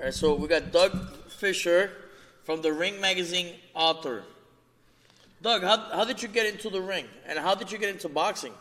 All right, so we got Doug Fischer from the Ring Magazine author. Doug, how, how did you get into the ring? And how did you get into boxing?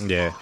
Yeah.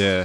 Yeah.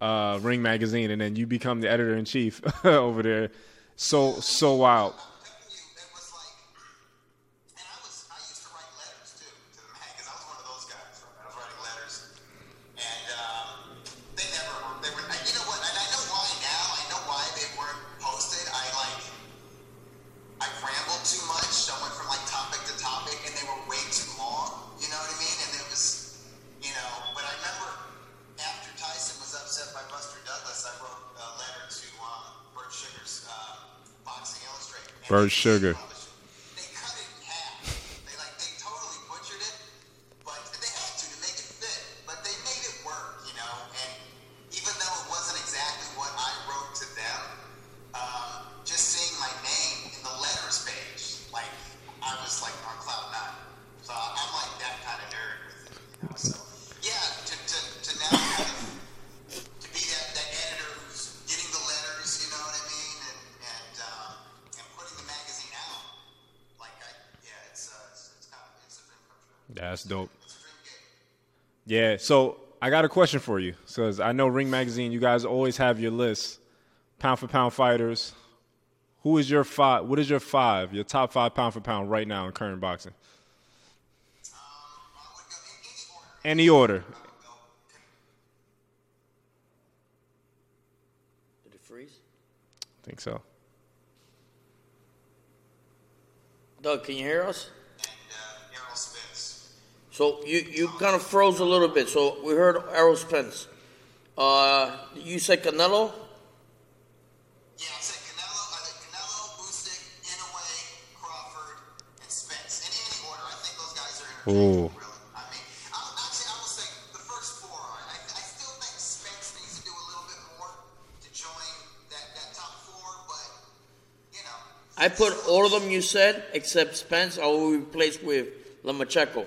uh, Ring Magazine, and then you become the editor in chief over there. So so wild. or sugar. That's dope. Yeah. So I got a question for you. because I know Ring Magazine, you guys always have your list, pound for pound fighters. Who is your five? What is your five? Your top five pound for pound right now in current boxing? Any order. Any order. Did it freeze? I think so. Doug, can you hear us? So you, you kind of froze a little bit. So we heard Errol Spence. Uh, you said Canelo? Yeah, I said Canelo. I Canelo, Usyk, Inoue, Crawford, and Spence. In any order, I think those guys are in. Ooh. I put all of them you said except Spence. I will replace with Lomachenko.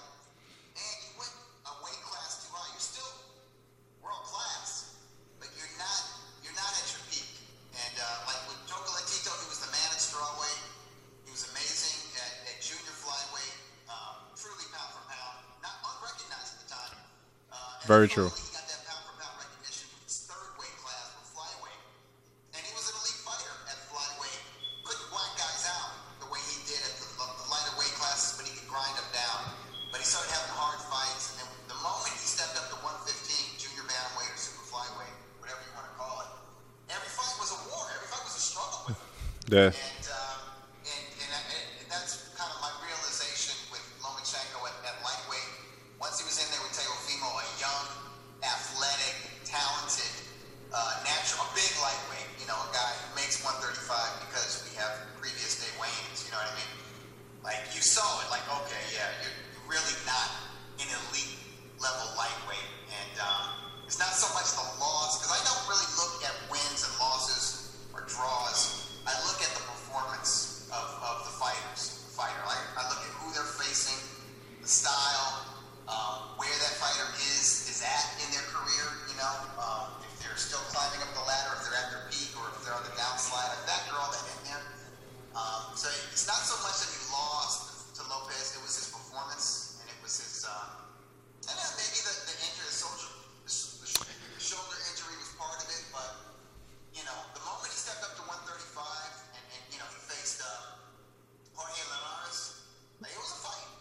very true. Like you saw it, like okay, yeah, you're really not an elite level lightweight, and um, it's not so much the loss because I don't really look at wins and losses or draws. I look at the performance of, of the fighters, the fighter. Like I look at who they're facing, the style.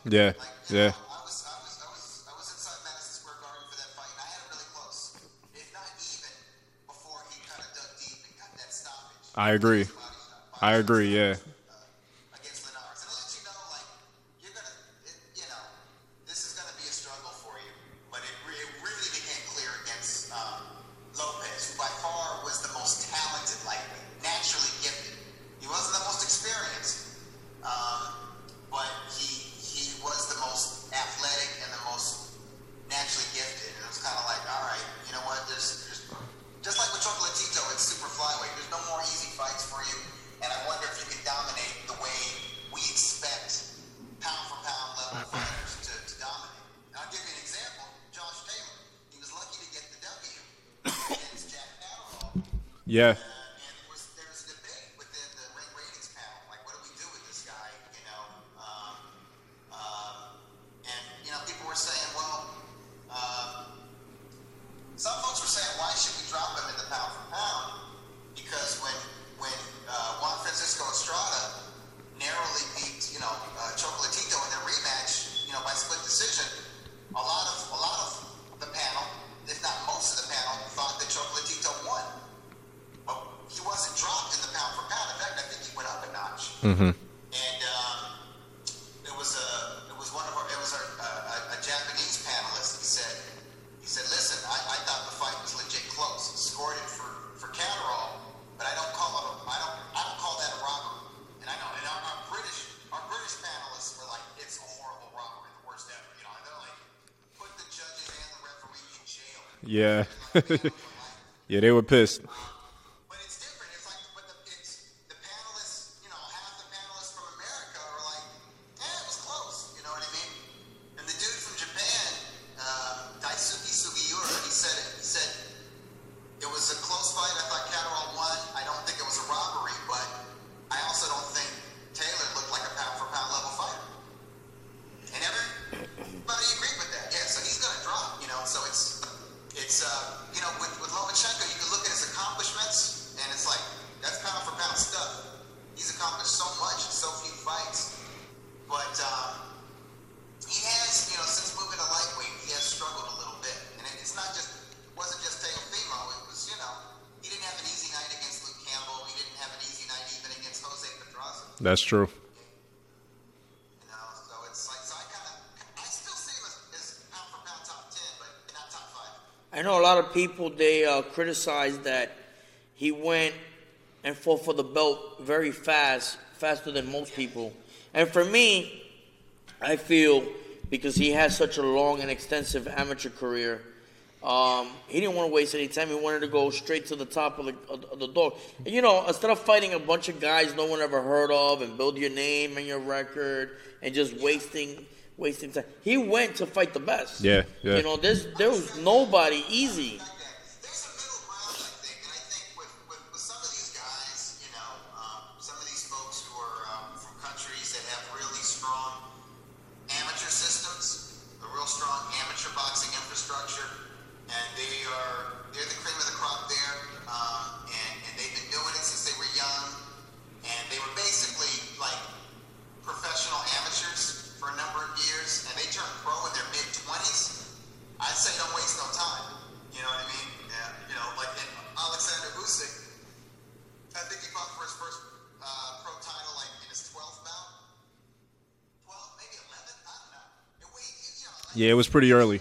Yeah. Like, yeah. Know, I was, I was, I was, I was inside Madison Square Garden for that fight, and I had it really close, if not even, before he kind of dug deep and got that stoppage. I agree. I agree. Yeah. Yeah. yeah, they were pissed. people they uh, criticized that he went and fought for the belt very fast, faster than most people. And for me, I feel because he has such a long and extensive amateur career, um, he didn't want to waste any time. He wanted to go straight to the top of the, of the door. You know, instead of fighting a bunch of guys no one ever heard of and build your name and your record and just wasting wasting time, he went to fight the best. Yeah, yeah. You know, there's there was nobody easy. Yeah, it was pretty early.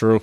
True.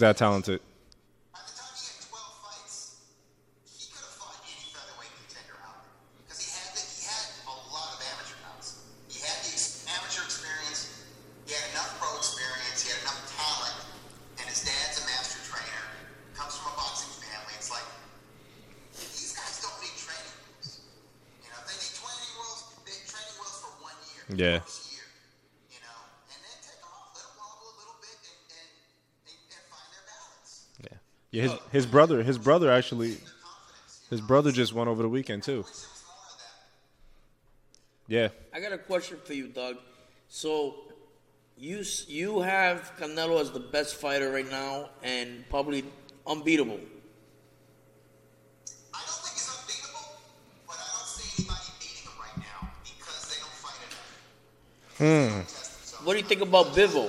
that talented. brother, his brother actually, his brother just won over the weekend too. Yeah. I got a question for you, Doug. So you you have Canelo as the best fighter right now and probably unbeatable. Hmm. What do you think about Bivol?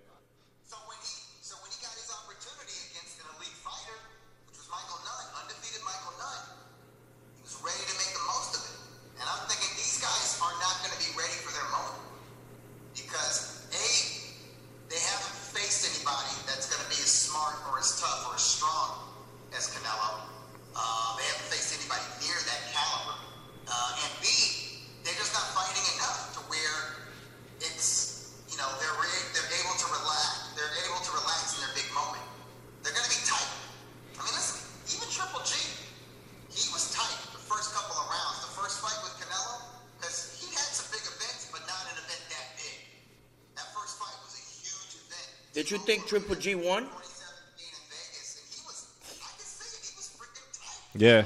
you think Triple G won? Yeah.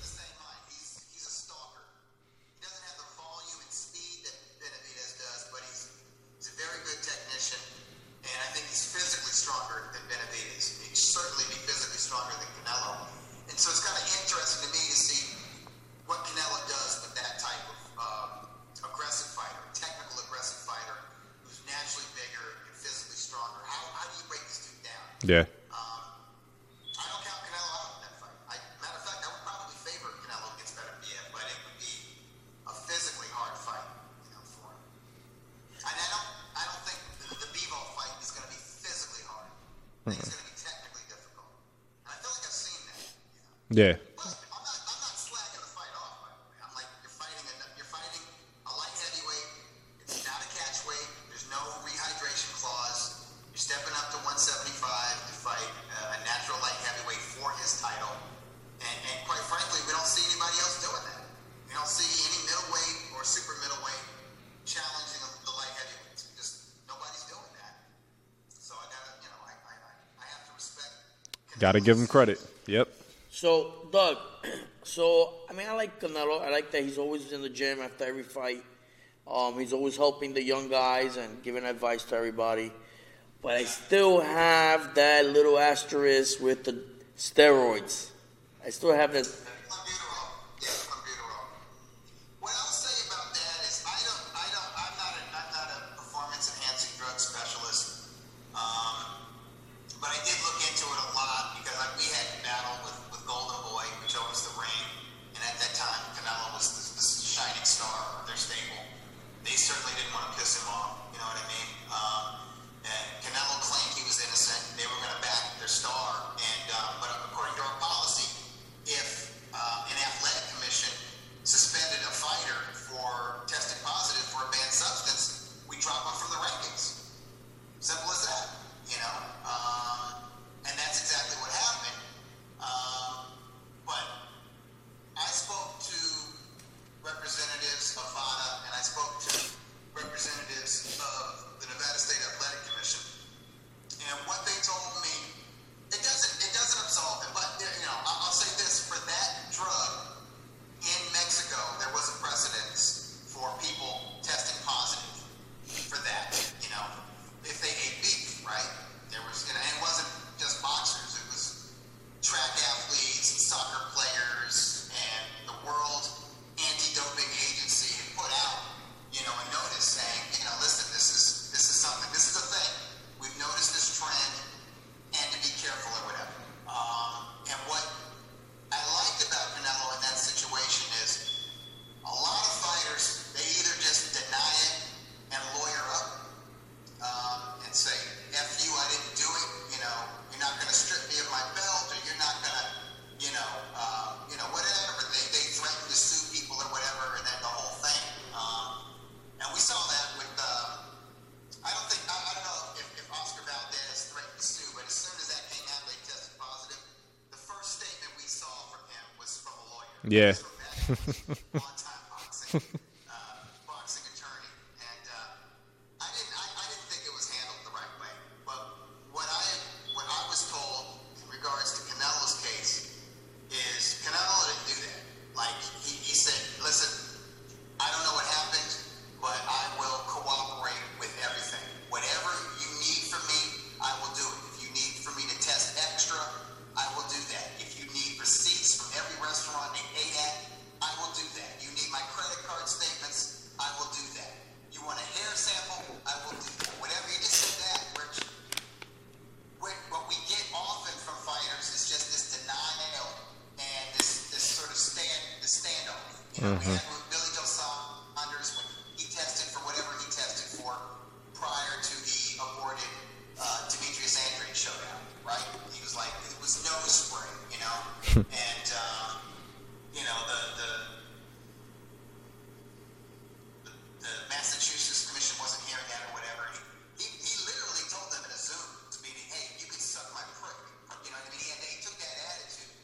Got to give him credit. Yep. So, Doug, so I mean, I like Canelo. I like that he's always in the gym after every fight. Um, he's always helping the young guys and giving advice to everybody. But I still have that little asterisk with the steroids. I still have that Yeah.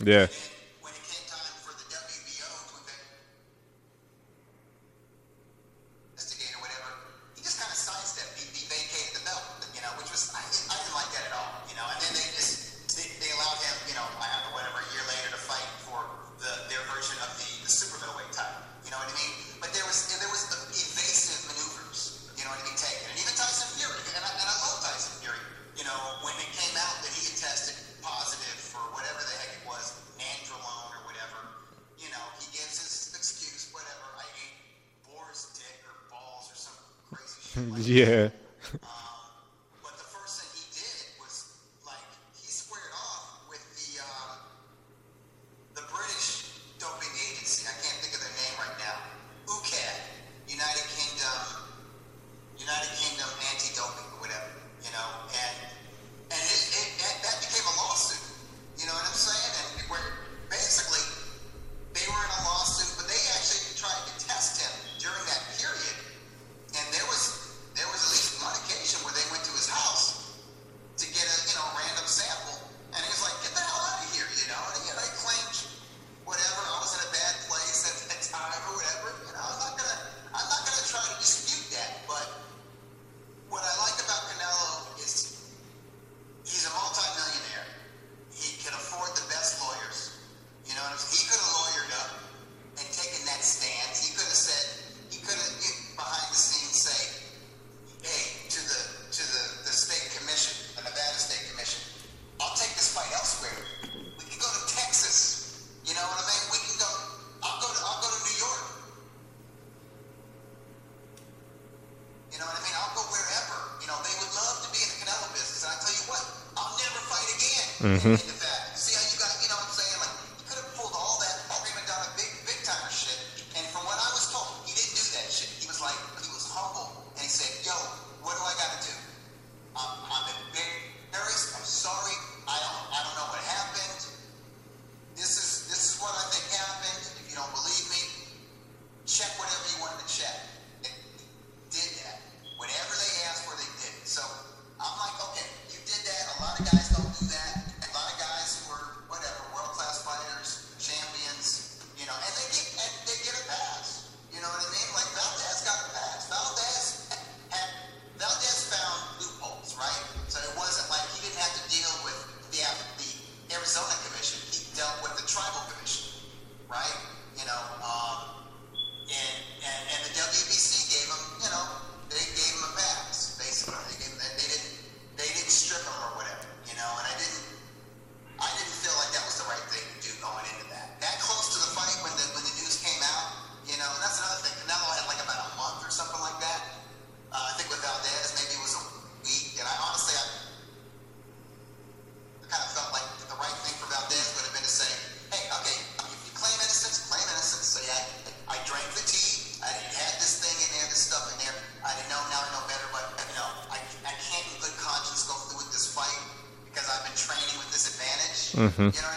Yeah. Mm-hmm. You know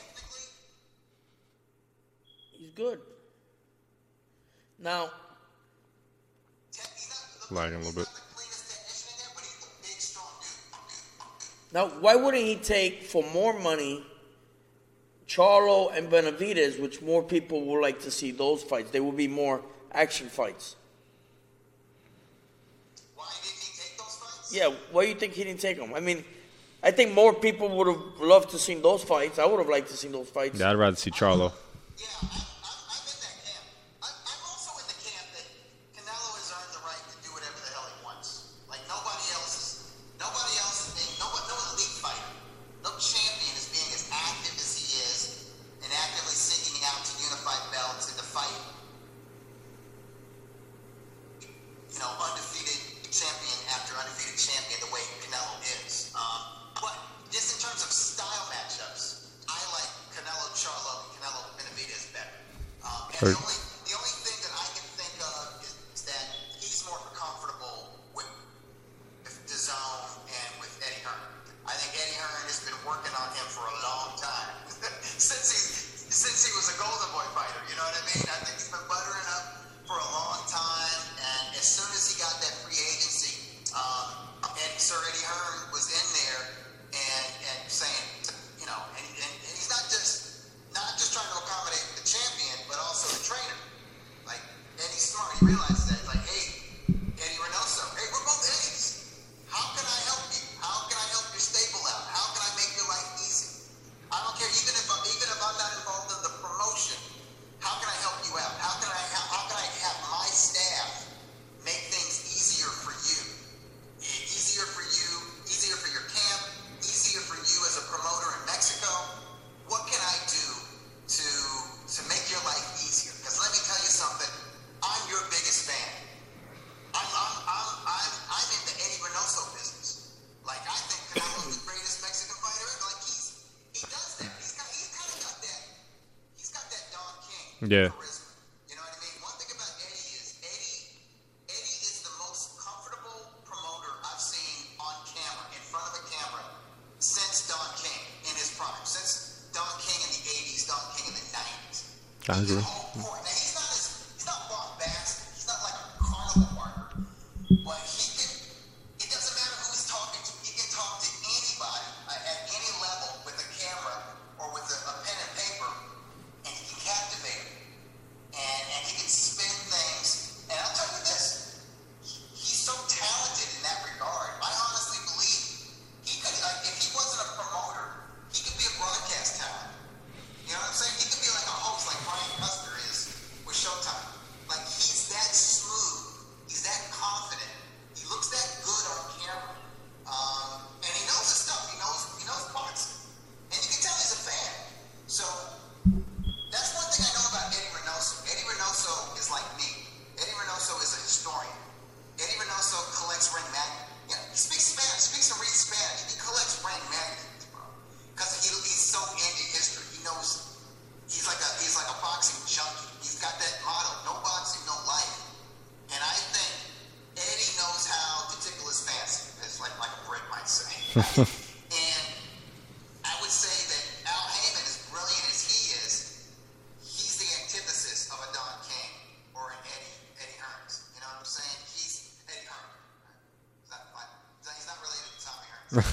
Now, why wouldn't he take for more money Charlo and Benavides, which more people would like to see those fights? They would be more action fights. Why did he take those fights? Yeah, why do you think he didn't take them? I mean, I think more people would have loved to see those fights. I would have liked to see those fights. Yeah, I'd rather see Charlo. Yeah. Yeah.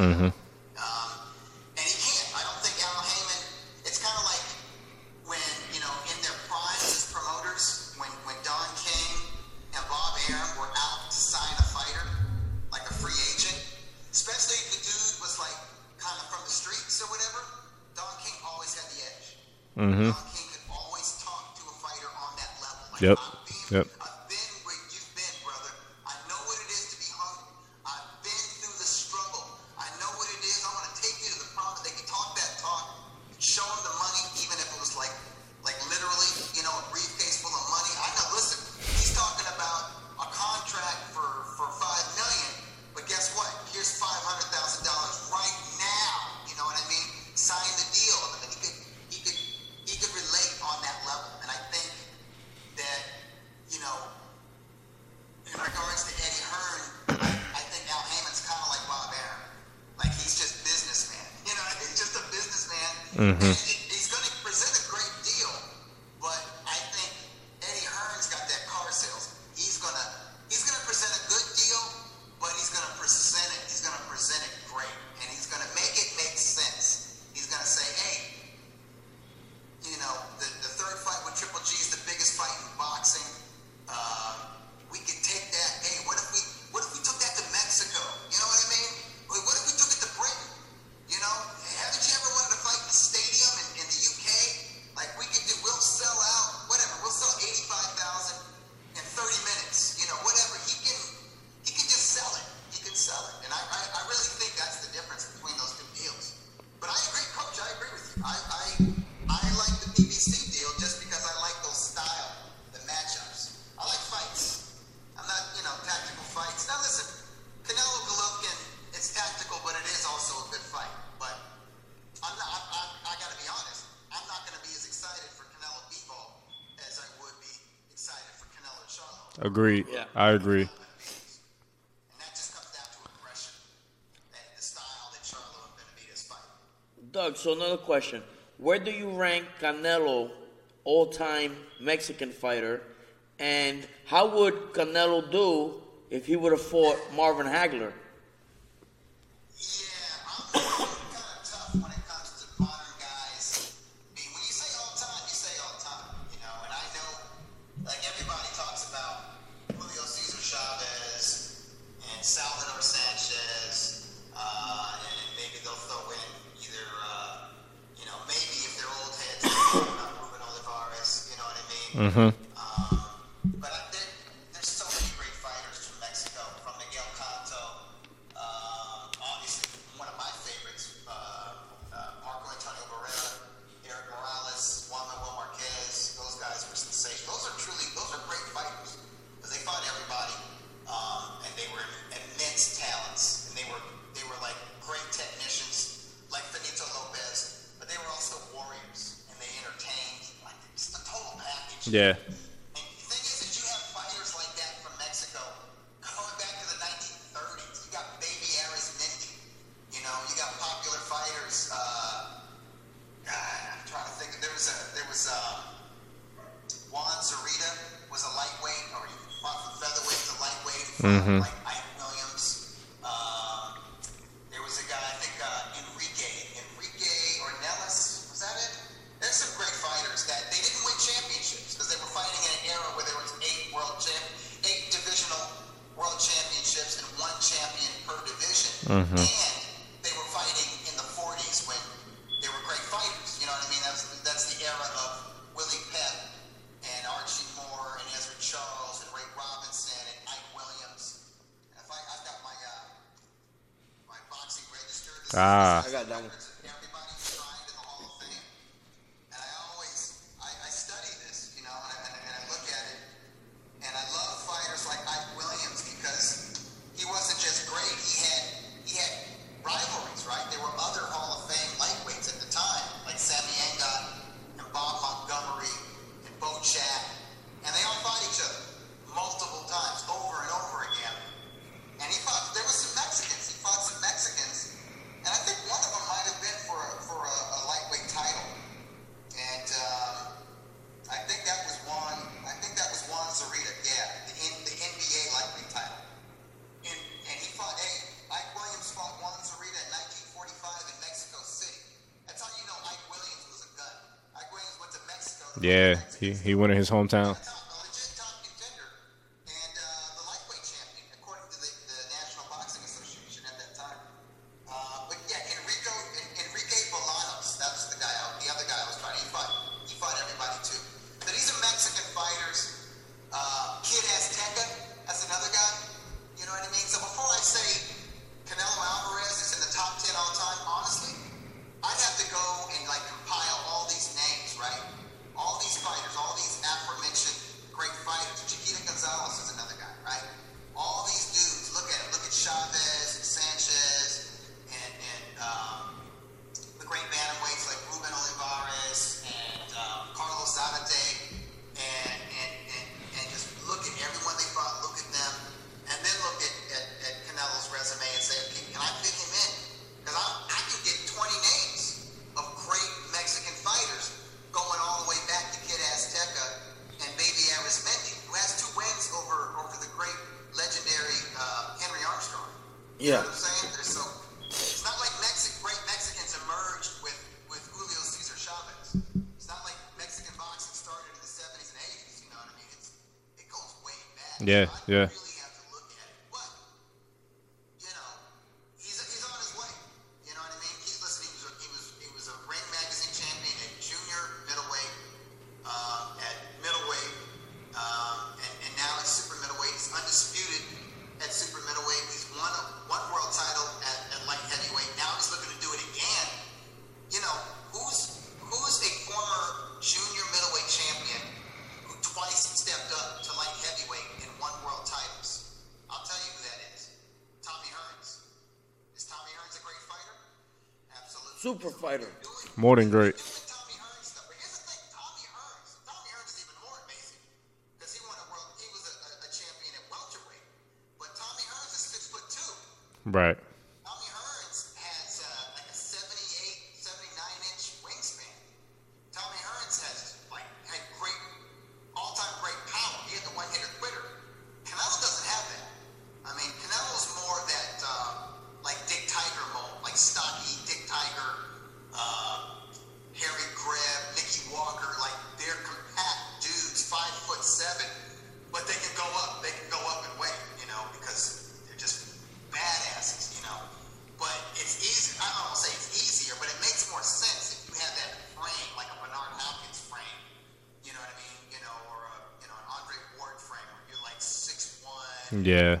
is Agree. Yeah. I agree. Doug, so another question. Where do you rank Canelo, all time Mexican fighter? And how would Canelo do if he would have fought Marvin Hagler? Yeah. mm Yeah, he, he went in his hometown. more great. Yeah.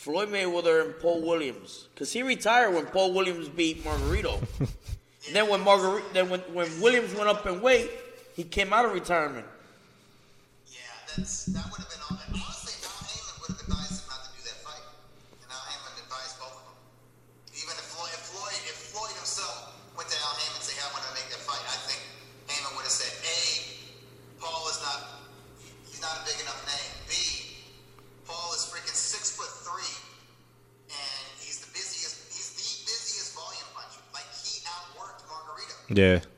Floyd Mayweather and Paul Williams, because he retired when Paul Williams beat Margarito. then when Margarito, then when, when Williams went up in weight, he came out of retirement. Yeah, that's that Yeah.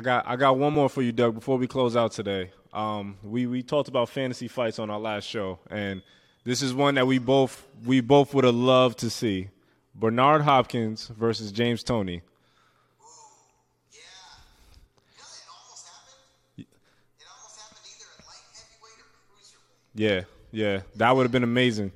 I got I got one more for you, Doug, before we close out today. Um, we we talked about fantasy fights on our last show, and this is one that we both we both would have loved to see: Bernard Hopkins versus James Toney. Yeah. Yeah, yeah, that would have been amazing.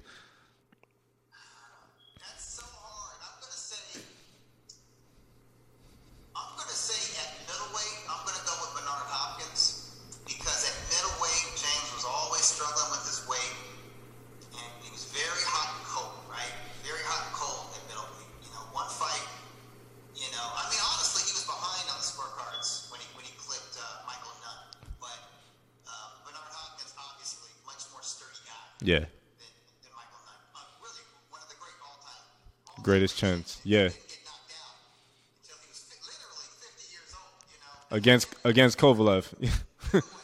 greatest chance. Yeah. Against against Kovalev.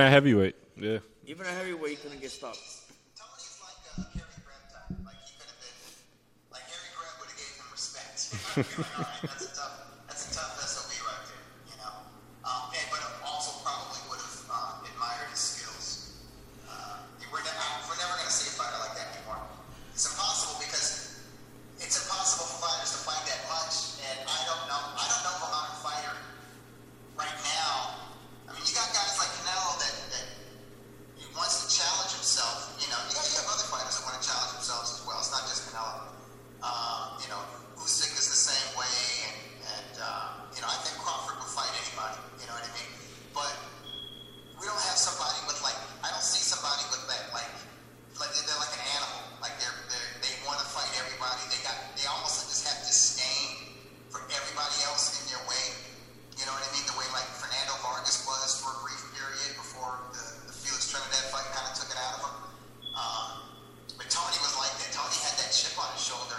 Even at heavyweight, yeah. Even at heavyweight, he couldn't get stopped. Toney's like uh, Graham type. Like he could have been, like Graham would have gave him respect. That's a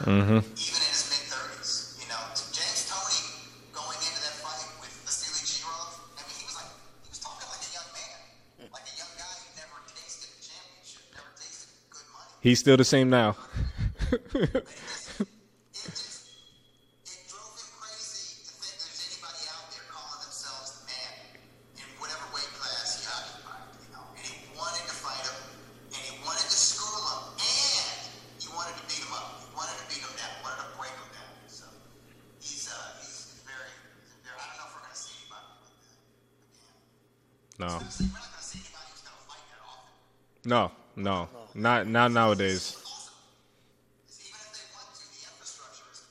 shoulder, even in his mid thirties. You know, James Toney going into that fight with Vassiliy Jirov. I mean, he was like he was talking like a young man, like a young guy who never tasted a championship, never tasted good money. He's still the same now.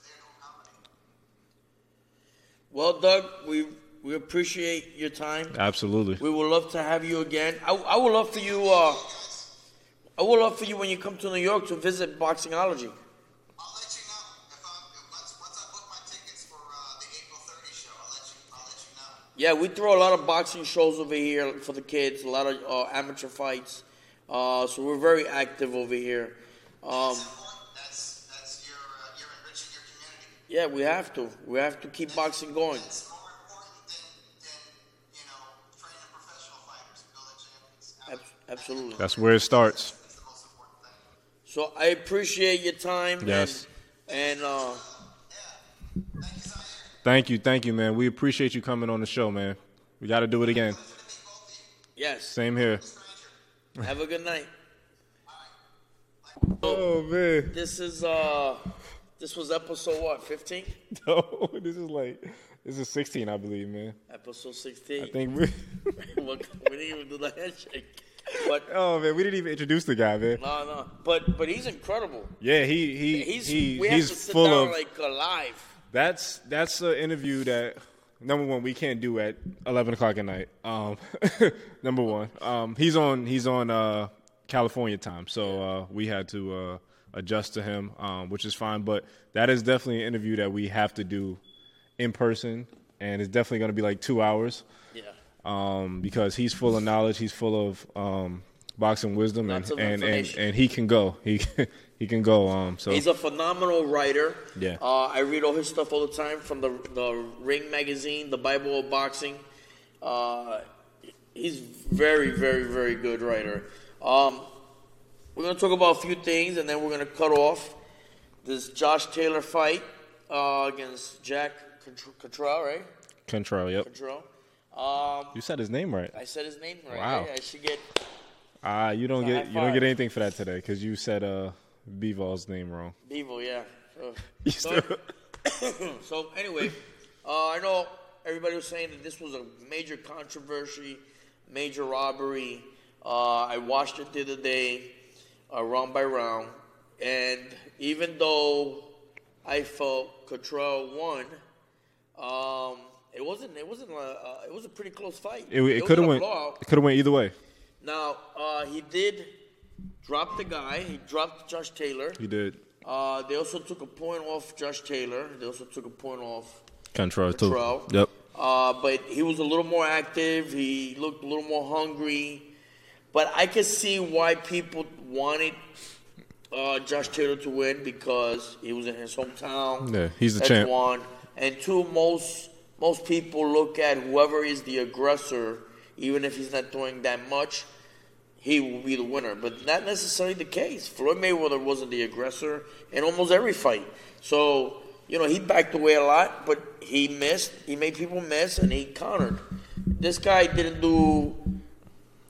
there to accommodate. Well, Doug, we we appreciate your time. Absolutely. We would love to have you again. I, I would love for you. Uh, I would love for you when you come to New York to visit Boxingology. I'll let you know if once, once I book my tickets for uh, the April 30 show. I'll let you I'll let you know. Yeah, we throw a lot of boxing shows over here for the kids. A lot of uh, amateur fights. Uh, so we're very active over here. Um, That's. That's that's your uh, you're enriching your community. yeah, we have to. We have to keep boxing going. That's more important than, than you know training professional fighters, building champions. Ab- absolutely. That's where it starts. That's the most important thing. So I appreciate your time. Yes. And, and uh, Yeah. Thank you, Thank you, man. We appreciate you coming on the show, man. We got to do it again. Pleasure to meet both of you. yes. Same here. Have a good night. Oh man, This is uh, this was episode what? 15? no, this is like this is 16, I believe, man. Episode 16. I think we. We didn't even do the handshake. But oh man, we didn't even introduce the guy, man. no, no. But but he's incredible. Yeah, he he He's he we have he's to sit full down of. like uh, live. That's that's an interview that number one we can't do at eleven o'clock at night. Um, number one, um, he's on he's on uh, California time, so uh, we had to uh, adjust to him, um, which is fine. But that is definitely an interview that we have to do in person, and it's definitely going to be like two hours Yeah. um, because he's full of knowledge. He's full of um, boxing wisdom, and and, and and he can go. He he can go. Um, so He's a phenomenal writer. Yeah. Uh, I read all his stuff all the time from the the Ring magazine, the Bible of Boxing. Uh, he's very, very, very good writer. Um, we're gonna talk about a few things, and then we're gonna cut off this Josh Taylor fight uh, against Jack Catterall, right? control. Yep, Catterall. Um, you said his name right. I said his name right. Wow. right? I should get. Ah, you don't get you don't get anything for that today because you said uh Bivol's name wrong. Bevo, yeah. So, so, so anyway, uh, I know everybody was saying that this was a major controversy, major robbery. Uh, I watched it the other day, uh, round by round, and even though I felt Catterall won, um, it wasn't. It wasn't. A, uh, it was a pretty close fight. It, it wasn't could have went. blowout. It could have went either way. Now uh, he did drop the guy. He dropped Josh Taylor. He did. Uh, they also took a point off Josh Taylor. They also took a point off Catterall too. Yep. Uh, but he was a little more active. He looked a little more hungry. But I could see why people wanted uh, Josh Taylor to win because he was in his hometown. Yeah, he's the That's champ. One. And two, most most people look at whoever is the aggressor, even if he's not doing that much, he will be the winner. But not necessarily the case. Floyd Mayweather wasn't the aggressor in almost every fight. So you know, he backed away a lot, but he missed. He made people miss, and he countered. This guy didn't do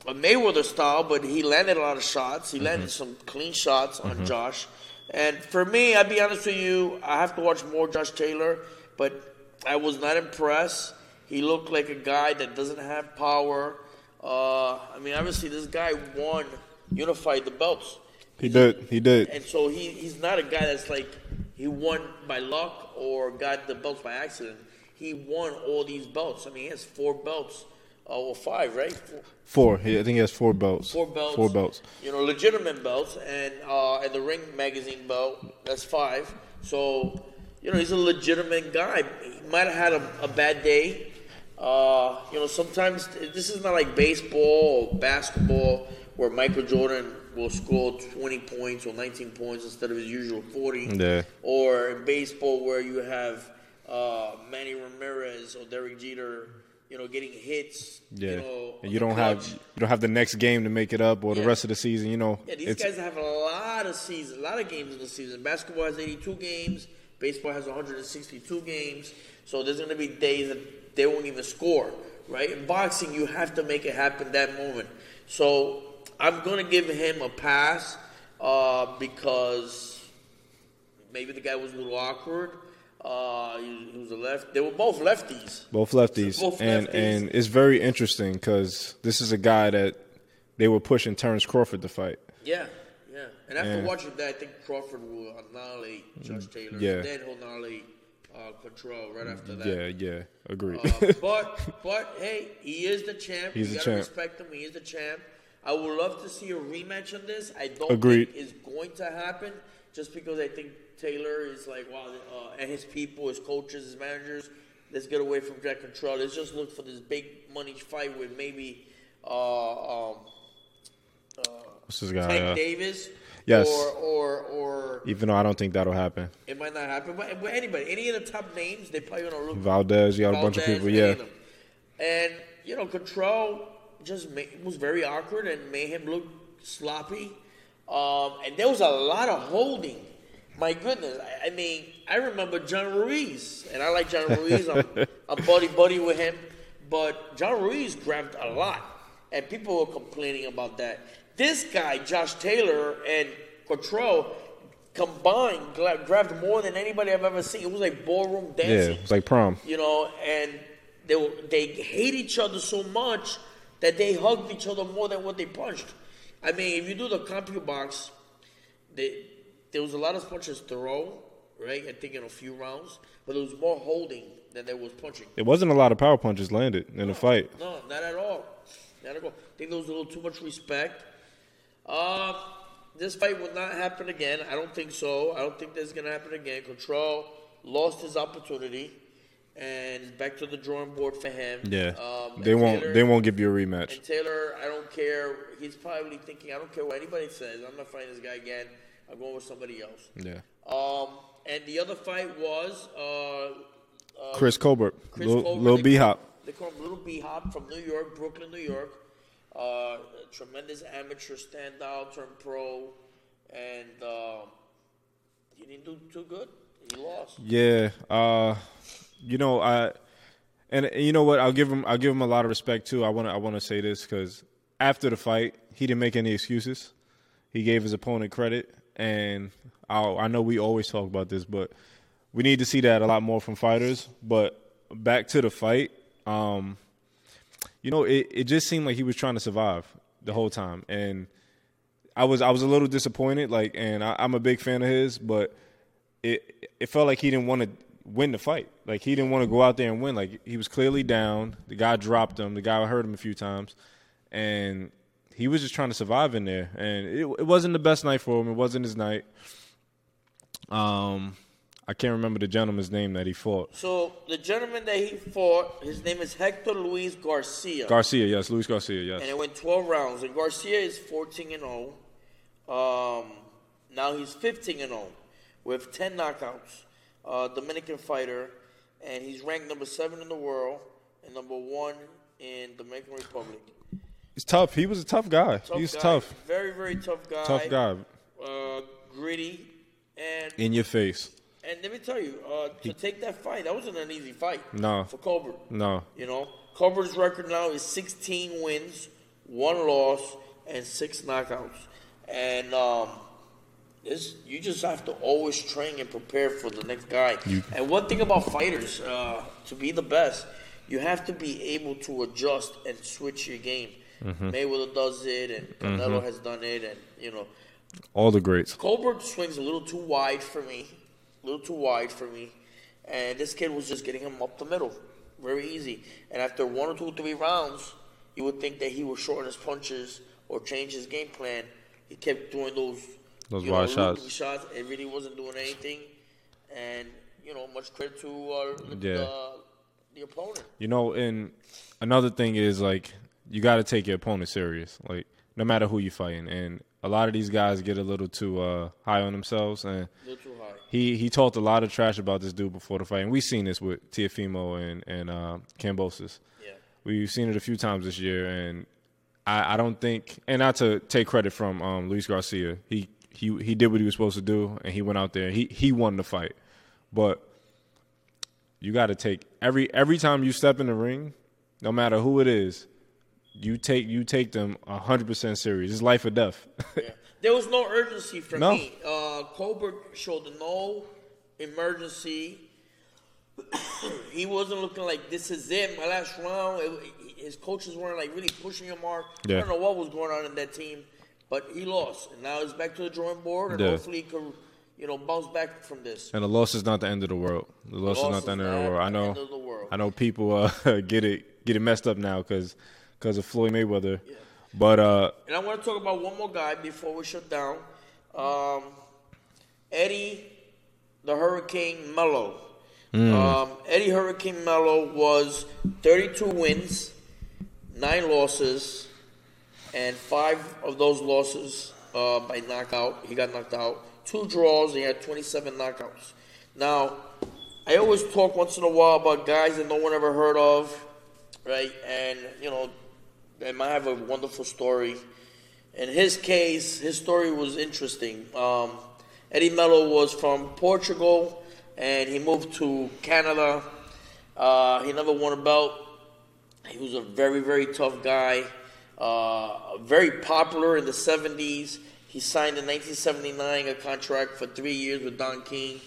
a Mayweather style, but he landed a lot of shots. He landed mm-hmm. some clean shots on mm-hmm. Josh. And for me, I'll be honest with you, I have to watch more Josh Taylor, but I was not impressed. He looked like a guy that doesn't have power. Uh, I mean, obviously, this guy won, unified the belts. He did. He did. And so he, he's not a guy that's like he won by luck or got the belts by accident. He won all these belts. I mean, he has four belts, uh, or five, right? Four, Four. He, I think he has four belts. four belts. Four belts. You know, legitimate belts, and uh, and the Ring Magazine belt. That's five. So you know, he's a legitimate guy. He might have had a, a bad day. Uh, you know, sometimes this is not like baseball or basketball where Michael Jordan will score 20 points or 19 points instead of his usual 40. Yeah. Or in baseball where you have uh, Manny Ramirez or Derek Jeter, you know, getting hits. Yeah. You know, and you don't have you don't have the next game to make it up or the rest of the season. You know, Yeah, these guys have a lot of seasons, a lot of games in the season. Basketball has 82 games. Baseball has 162 games. So there's going to be days that they won't even score, right? In boxing, you have to make it happen that moment. So I'm going to give him a pass uh, because maybe the guy was a little awkward. Uh, he, he was a left. They were both lefties. both lefties, Both and lefties. and it's very interesting because this is a guy that they were pushing Terrence Crawford to fight. Yeah, yeah. And after Yeah. watching that, I think Crawford will annihilate Josh Taylor. Mm, yeah. And then he'll annihilate uh, Catterall right after that. Yeah, yeah, agreed. Uh, but but hey, he is the champ. He's you gotta champ. respect him. He is the champ. I would love to see a rematch on this. I don't Agreed. think it's going to happen just because I think Taylor is like wow, uh, and his people, his coaches, his managers. Let's get away from Jack Catterall. Let's just look for this big money fight with maybe uh, um, uh, What's this guy? Tank uh, Davis. Yes. Or or or even though I don't think that'll happen. it might not happen. But, but anybody, any of the top names, they probably gonna look. Valdez, you got a bunch of people. Yeah, of. And you know, Catterall just ma- was very awkward and made him look sloppy. Um, and there was a lot of holding. My goodness, I, I mean, I remember John Ruiz, and I like John Ruiz. I'm, I'm buddy buddy with him, but John Ruiz grabbed a lot, and people were complaining about that. This guy, Josh Taylor and Catterall combined gra- grabbed more than anybody I've ever seen. It was like ballroom yeah, dancing it's like prom. you know, and they were, they hate each other so much that they hugged each other more than what they punched. I mean, if you do the CompuBox, they, there was a lot of punches throw, right? I think in a few rounds, but there was more holding than there was punching. It wasn't a lot of power punches landed in the fight. No, not at all. Not at all. I think there was a little too much respect. Uh, this fight will not happen again. I don't think so. I don't think this is going to happen again. Catterall lost his opportunity, and back to the drawing board for him. Yeah, Um, they won't. Taylor- they won't give you a rematch. And Taylor, I don't care. He's probably thinking, I don't care what anybody says. I'm not fighting this guy again. I'm going with somebody else. Yeah, Um, and the other fight was uh, uh, Chris Colbert, Chris Lil, Colbert, Lil they B Hop. They call him Little B Hop from New York, Brooklyn, New York. Uh, tremendous amateur standout, turned pro, and uh, he didn't do too good. He lost. Yeah, uh, you know, I and, and you know what? I'll give him. I'll give him a lot of respect too. I want to. I want to say this because after the fight, he didn't make any excuses. He gave his opponent credit, and i I know we always talk about this, but we need to see that a lot more from fighters. But back to the fight, um, you know, it, it just seemed like he was trying to survive the whole time, and I was I was a little disappointed. Like, and I, I'm a big fan of his, but it it felt like he didn't want to win the fight. Like he didn't want to go out there and win. Like he was clearly down. The guy dropped him. The guy hurt him a few times, and he was just trying to survive in there. And it it wasn't the best night for him. It wasn't his night. Um, I can't remember the gentleman's name that he fought. So the gentleman that he fought, his name is Hector Luis Garcia. Garcia, yes, Luis Garcia, yes. and it went 12 rounds. And Garcia is 14 and 0. Um, now he's 15 and 0 with 10 knockouts. Uh, Dominican fighter, and he's ranked number seven in the world and number one in Dominican Republic. He's tough. He was a tough guy. Tough He's guy, tough. Very, very tough guy. Tough guy. Uh, gritty, and In your face. And let me tell you, uh, to take that fight, that wasn't an easy fight. No. For Colbert. No. You know, Colbert's record now is 16 wins, one loss, and six knockouts. And um, this, you just have to always train and prepare for the next guy. and one thing about fighters, uh, to be the best, you have to be able to adjust and switch your game. Mayweather does it, and Canelo has done it, and you know, All the greats. Colbert swings a little too wide for me, a little too wide for me, and this kid was just getting him up the middle, very easy. And after one or two, three rounds, you would think that he would shorten his punches or change his game plan. He kept doing those Those wide know, shots. shots. It really wasn't doing anything, and you know, much credit to uh, the, Yeah. the, the opponent. You know, and another thing is like you got to take your opponent serious. Like no matter who you're fighting, and a lot of these guys get a little too uh, high on themselves, and A little too high. he he talked a lot of trash about this dude before the fight, and we've seen this with Teofimo and and uh, Kambosos. Yeah. We've seen it a few times this year, and I, I don't think, and not to take credit from um, Luis Garcia, he he he did what he was supposed to do, and he went out there, he he won the fight, but you got to take every every time you step in the ring, no matter who it is, you take you take them hundred percent serious. It's life or death. Yeah. There was no urgency for No. me. Uh, Colbert showed no emergency. he wasn't looking like this is it, my last round. It- his coaches weren't like really pushing him hard. I don't know what was going on in that team, but he lost, and now he's back to the drawing board, and Yeah. hopefully he could, you know, bounce back from this. and the loss is not the end of the world. The loss, is not the end of the world. I know. end of the world. I know people uh, get it get it messed up now because of Floyd Mayweather. But uh, And I want to talk about one more guy before we shut down. Um, Eddie, the Hurricane Melo. Um, Eddie Hurricane Melo was 32 wins, nine losses, and five of those losses uh, by knockout. He got knocked out. Two draws. He had 27 knockouts. Now, I always talk once in a while about guys that no one ever heard of, right? And you know, they might have a wonderful story. In his case, his story was interesting. Um, Eddie Melo was from Portugal, and he moved to Canada. Uh, he never won a belt. He was a very, very tough guy. Uh, very popular in the 70s. He signed in 1979 a contract for three years with Don King.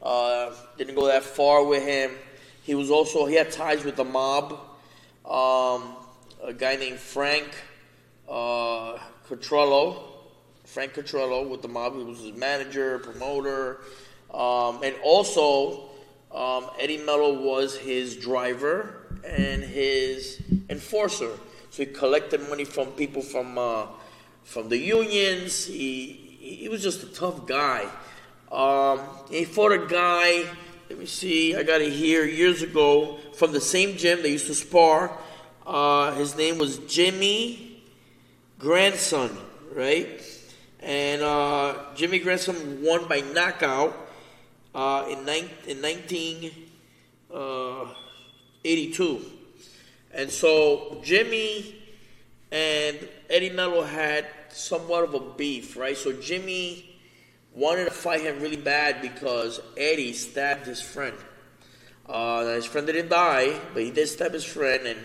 Uh, didn't go that far with him. He was also he had ties with the mob. Um, a guy named Frank uh, Cotroni. Frank Cotroni with the mob. He was his manager, promoter, um, and also um, Eddie Melo was his driver and his enforcer. So he collected money from people from uh, from the unions. He he was just a tough guy. Um, he fought a guy. Let me see. I got it here years ago from the same gym. They used to spar. Uh, his name was Jimmy Grandson, right? And uh, Jimmy Grandson won by knockout uh, in, nine, in 1982. And so Jimmy and Eddie Melo had somewhat of a beef, right? So Jimmy wanted to fight him really bad because Eddie stabbed his friend. Uh, his friend didn't die, but he did stab his friend, and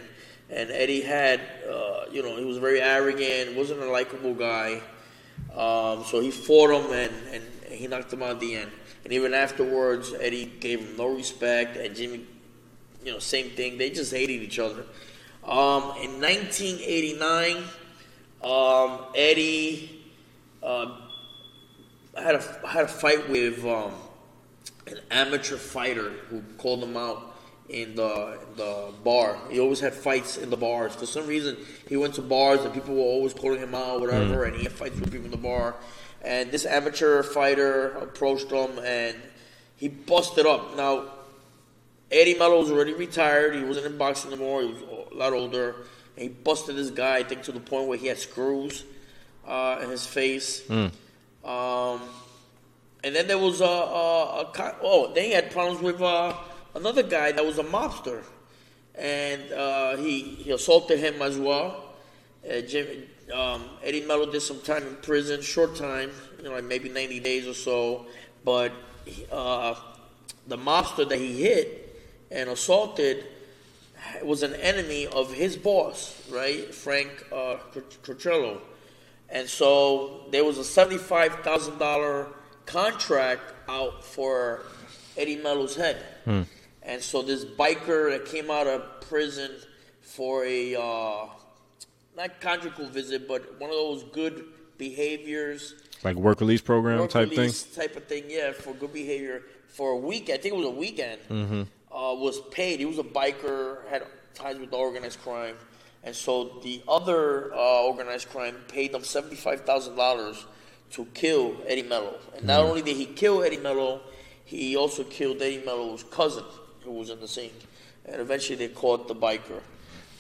and Eddie had, uh, you know, he was very arrogant, wasn't a likable guy. Um, so he fought him, and, and he knocked him out at the end. And even afterwards, Eddie gave him no respect, and Jimmy, you know, same thing. They just hated each other. Um, in 1989, um, Eddie uh, had a had a fight with um, an amateur fighter who called him out in the in the bar. He always had fights in the bars. For some reason, he went to bars and people were always calling him out, whatever. And he had fights with people in the bar. And this amateur fighter approached him and he busted up. Now, Eddie Melo was already retired. He wasn't in boxing anymore. He was a lot older. And he busted this guy, I think, to the point where he had screws uh, in his face. Um, and then there was a, a, a oh, then he had problems with uh, another guy that was a mobster, and uh, he he assaulted him as well. Uh, Jim, um, Eddie Melo did some time in prison, short time, you know, like maybe ninety days or so. But uh, the mobster that he hit and assaulted was an enemy of his boss, right, Frank uh. And so there was a seventy-five thousand dollar contract out for Eddie Melo's head. And so this biker that came out of prison for a uh, not conjugal visit, but one of those good behaviors, Like work release program work type thing. type of thing. Yeah, for good behavior for a week. I think it was a weekend. Mm-hmm. Uh, was paid. He was a biker, had ties with organized crime, and so the other uh, organized crime paid them seventy five thousand dollars to kill Eddie Melo. And not Mm. only did he kill Eddie Melo, he also killed Eddie Melo's cousin, who was in the scene. And eventually they caught the biker.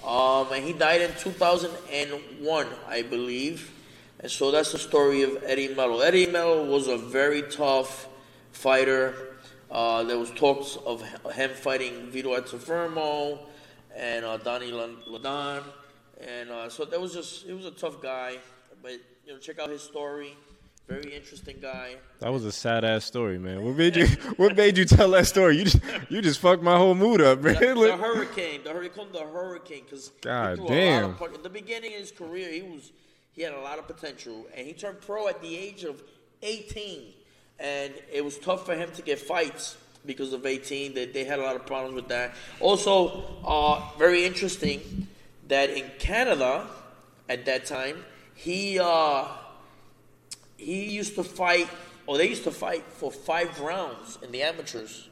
Um, and he died in 2001, I believe. And so that's the story of Eddie Melo. Eddie Melo was a very tough fighter. Uh, there was talks of him fighting Vito Antuofermo and uh, Donny Lalonde. And uh, so that was just, he was a tough guy. But, you know, check out his story. Very interesting guy. That was a sad ass story, man. What made you What made you tell that story? You just you just fucked my whole mood up, man. The, the hurricane, the hurricane, the hurricane, because God damn. of, in the beginning of his career, he was he had a lot of potential, and he turned pro at the age of 18, and it was tough for him to get fights because of 18. They, they had a lot of problems with that. Also, uh, very interesting that in Canada at that time, he uh, he used to fight, or they used to fight for five rounds in the amateurs,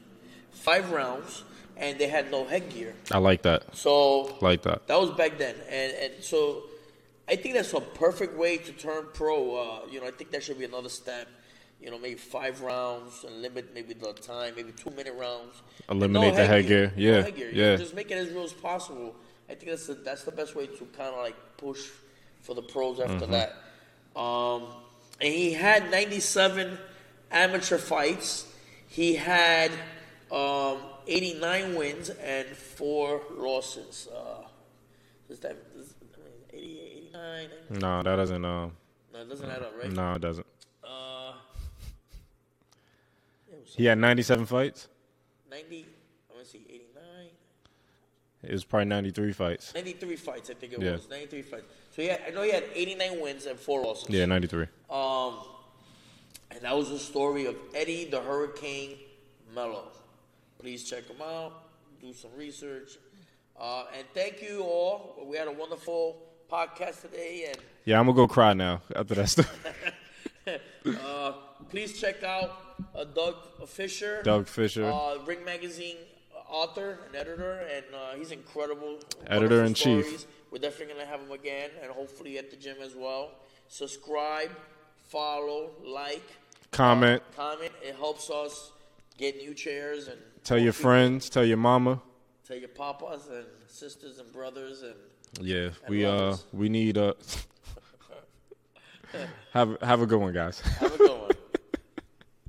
five rounds, and they had no headgear. I like that. So Like that. that was back then, and and so I think that's a perfect way to turn pro. Uh, you know, I think that should be another step. You know, maybe five rounds and limit maybe the time, maybe two minute rounds. Eliminate the headgear. No Yeah, headgear. You know, yeah. just make it as real as possible. I think that's the, that's the best way to kind of like push for the pros after Mm-hmm. that. Um, and he had 97 amateur fights. He had um, 89 wins and four losses. Uh, is that is, I mean, 88, 89? No, that doesn't. Um, No, it doesn't add up, right? no, it doesn't. Uh, it He had 97 fights. 90. I want to see 89. It was probably 93 fights. 93 fights, I think it Yeah. was. 93 fights. So yeah, I know he had 89 wins and four losses. Yeah, 93. Um, and that was the story of Eddie the Hurricane Melo. Please check him out. Do some research. Uh, and thank you all. We had a wonderful podcast today. And Yeah, I'm gonna go cry now after that stuff. uh, please check out uh, Doug Fischer. Doug Fischer. Uh, Ring Magazine author and editor, and uh, he's incredible. Editor in chief. We're definitely gonna have him again, and hopefully at the gym as well. Subscribe, follow, like, Comment. comment. It helps us get new chairs and Tell your friends. Tell your mama. tell your papas and sisters and brothers and Yeah, And we uh we need uh have have a good one, guys. have a good one.